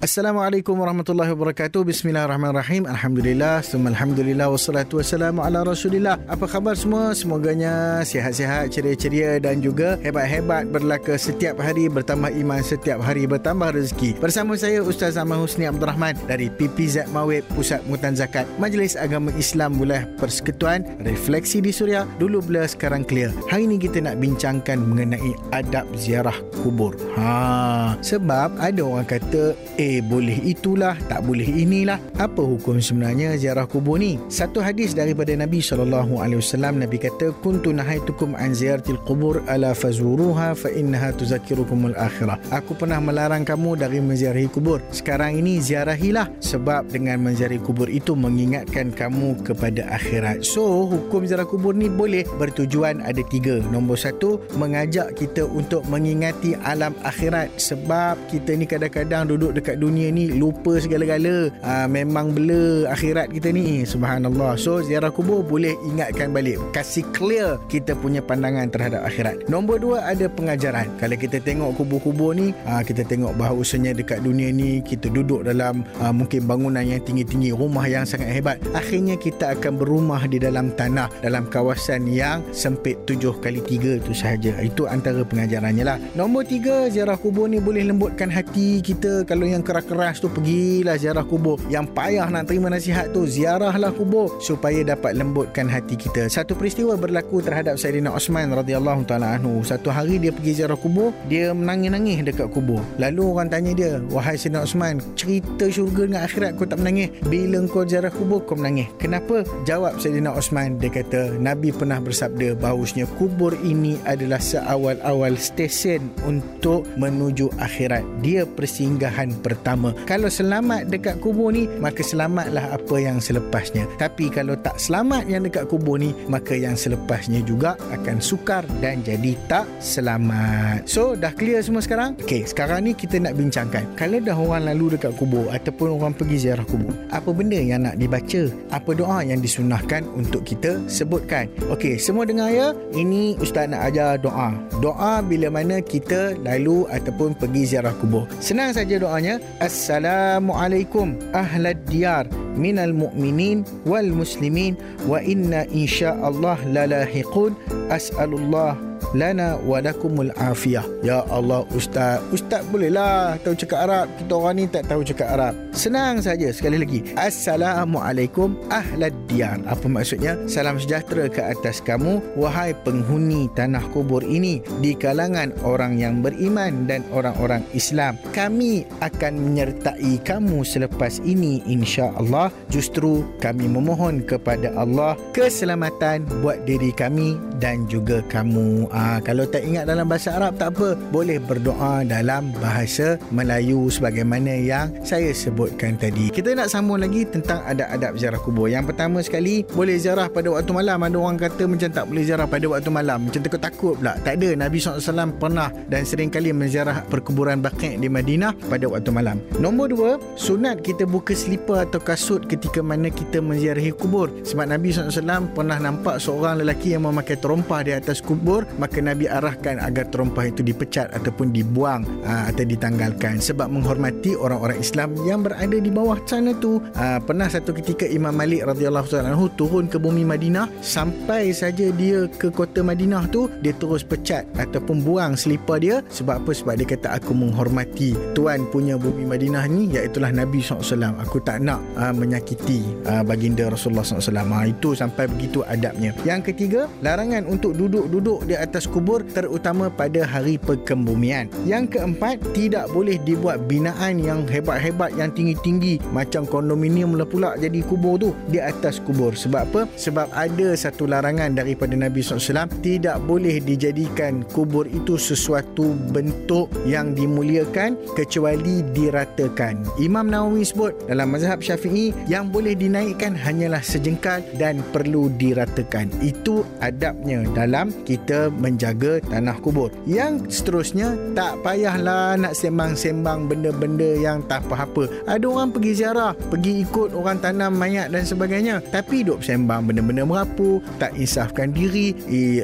Assalamualaikum warahmatullahi wabarakatuh. Bismillahirrahmanirrahim. Alhamdulillah, semua alhamdulillah wassalatu wassalamu ala Rasulillah. Apa khabar semua? Semoganya sihat-sihat, ceria-ceria dan juga hebat-hebat berlaka setiap hari bertambah iman, setiap hari bertambah rezeki. Bersama saya Ustaz Ahmad Husni Abdul Rahman dari PPZ Mawib Pusat Mutan Zakat Majlis Agama Islam Wilayah Persekutuan Refleksi di Suria dulu blur sekarang clear. Hari ini kita nak bincangkan mengenai adab ziarah kubur. Ha, sebab ada orang kata eh boleh itulah, tak boleh inilah. Apa hukum sebenarnya ziarah kubur ni? Satu hadis daripada Nabi SAW, Nabi kata, Kuntu nahaitukum an ziyartil kubur ala fazuruha fa innaha tuzakirukumul akhirah. Aku pernah melarang kamu dari menziarahi kubur. Sekarang ini ziarahilah sebab dengan menziarahi kubur itu mengingatkan kamu kepada akhirat. So, hukum ziarah kubur ni boleh bertujuan ada tiga. Nombor satu, mengajak kita untuk mengingati alam akhirat sebab kita ni kadang-kadang duduk dekat dunia ni lupa segala-gala uh, memang bela akhirat kita ni. Subhanallah. So ziarah kubur boleh ingatkan balik. Kasih clear kita punya pandangan terhadap akhirat. Nombor dua ada pengajaran. Kalau kita tengok kubur-kubur ni uh, kita tengok bahawasanya dekat dunia ni kita duduk dalam uh, mungkin bangunan yang tinggi-tinggi rumah yang sangat hebat. Akhirnya kita akan berumah di dalam tanah dalam kawasan yang sempit tujuh kali tiga tu sahaja. Itu antara pengajarannya lah. Nombor tiga ziarah kubur ni boleh lembutkan hati kita. Kalau yang keras-keras tu pergilah ziarah kubur. Yang payah nak terima nasihat tu ziarahlah kubur supaya dapat lembutkan hati kita. Satu peristiwa berlaku terhadap Sayyidina Osman radhiyallahu taala anhu. Satu hari dia pergi ziarah kubur dia menangis-nangis dekat kubur. Lalu orang tanya dia wahai Sayyidina Osman cerita syurga dengan akhirat kau tak menangis? Bila kau ziarah kubur kau menangis? Kenapa? Jawab Sayyidina Osman dia kata Nabi pernah bersabda bahawasanya kubur ini adalah seawal-awal stesen untuk menuju akhirat. Dia persinggahan pertama pertama. Kalau selamat dekat kubur ni, maka selamatlah apa yang selepasnya. Tapi kalau tak selamat yang dekat kubur ni, maka yang selepasnya juga akan sukar dan jadi tak selamat. So, dah clear semua sekarang? Okey, sekarang ni kita nak bincangkan. Kalau dah orang lalu dekat kubur ataupun orang pergi ziarah kubur, apa benda yang nak dibaca? Apa doa yang disunahkan untuk kita sebutkan? Okey, semua dengar ya? Ini Ustaz nak ajar doa. Doa bila mana kita lalu ataupun pergi ziarah kubur. Senang saja doanya. Assalamualaikum ahlad diyar minal mu'minin wal muslimin wa inna insyaallah lalahiqun as'alullah lana wa lakumul afiyah. Ya Allah Ustaz. Ustaz bolehlah tahu cakap Arab. Kita orang ni tak tahu cakap Arab. Senang saja sekali lagi. Assalamualaikum ahlad diyar. Apa maksudnya? Salam sejahtera ke atas kamu wahai penghuni tanah kubur ini di kalangan orang yang beriman dan orang-orang Islam. Kami akan menyertai kamu selepas ini insya-Allah. Justru kami memohon kepada Allah keselamatan buat diri kami dan juga kamu. Ha, kalau tak ingat dalam bahasa Arab tak apa, boleh berdoa dalam bahasa Melayu sebagaimana yang saya sebutkan tadi. Kita nak sambung lagi tentang adab-adab ziarah kubur. Yang pertama sekali, boleh ziarah pada waktu malam. Ada orang kata macam tak boleh ziarah pada waktu malam. Macam takut-takut pula. Tak ada. Nabi SAW pernah dan sering kali menziarah perkuburan Baqi' di Madinah pada waktu malam. Nombor dua, sunat kita buka selipar atau kasut ketika mana kita menziarahi kubur. Sebab Nabi SAW pernah nampak seorang lelaki yang memakai terompah di atas kubur Nabi arahkan agar terompah itu dipecat ataupun dibuang aa, atau ditanggalkan sebab menghormati orang-orang Islam yang berada di bawah sana tu. Aa, pernah satu ketika Imam Malik radhiyallahu anhu turun ke bumi Madinah sampai saja dia ke kota Madinah tu dia terus pecat ataupun buang selipar dia. Sebab apa? Sebab dia kata aku menghormati tuan punya bumi Madinah ni iaitu Nabi SAW aku tak nak aa, menyakiti aa, baginda Rasulullah SAW aa, itu sampai begitu adabnya. Yang ketiga larangan untuk duduk-duduk di atas atas kubur terutama pada hari perkembumian. Yang keempat, tidak boleh dibuat binaan yang hebat-hebat yang tinggi-tinggi macam kondominium lah pula jadi kubur tu di atas kubur. Sebab apa? Sebab ada satu larangan daripada Nabi SAW tidak boleh dijadikan kubur itu sesuatu bentuk yang dimuliakan kecuali diratakan. Imam Nawawi sebut dalam mazhab syafi'i yang boleh dinaikkan hanyalah sejengkal dan perlu diratakan. Itu adabnya dalam kita men- menjaga tanah kubur. Yang seterusnya tak payahlah nak sembang-sembang benda-benda yang tak apa-apa. Ada orang pergi ziarah, pergi ikut orang tanam mayat dan sebagainya. Tapi duk sembang benda-benda merapu, tak insafkan diri,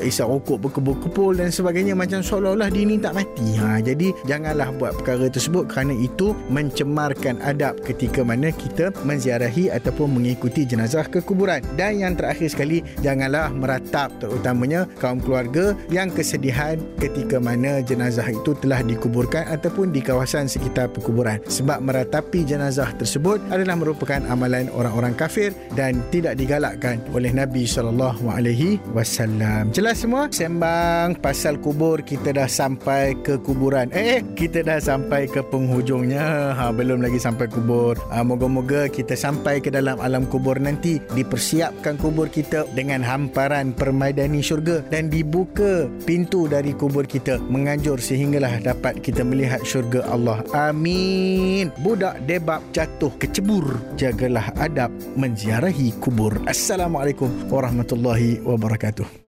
isap rokok berkebul-kebul dan sebagainya macam seolah-olah dia ni tak mati. Ha, jadi janganlah buat perkara tersebut kerana itu mencemarkan adab ketika mana kita menziarahi ataupun mengikuti jenazah ke kuburan. Dan yang terakhir sekali, janganlah meratap terutamanya kaum keluarga yang kesedihan ketika mana jenazah itu telah dikuburkan ataupun di kawasan sekitar perkuburan. Sebab meratapi jenazah tersebut adalah merupakan amalan orang-orang kafir dan tidak digalakkan oleh Nabi sallallahu alaihi wasallam. Jelas semua? Sembang pasal kubur kita dah sampai ke kuburan. Eh, eh kita dah sampai ke penghujungnya. Ha belum lagi sampai kubur. Ha, moga-moga kita sampai ke dalam alam kubur nanti dipersiapkan kubur kita dengan hamparan permaidani syurga dan dibuka pintu dari kubur kita menganjur sehinggalah dapat kita melihat syurga Allah. Amin. Budak debab jatuh kecebur. Jagalah adab menziarahi kubur. Assalamualaikum warahmatullahi wabarakatuh.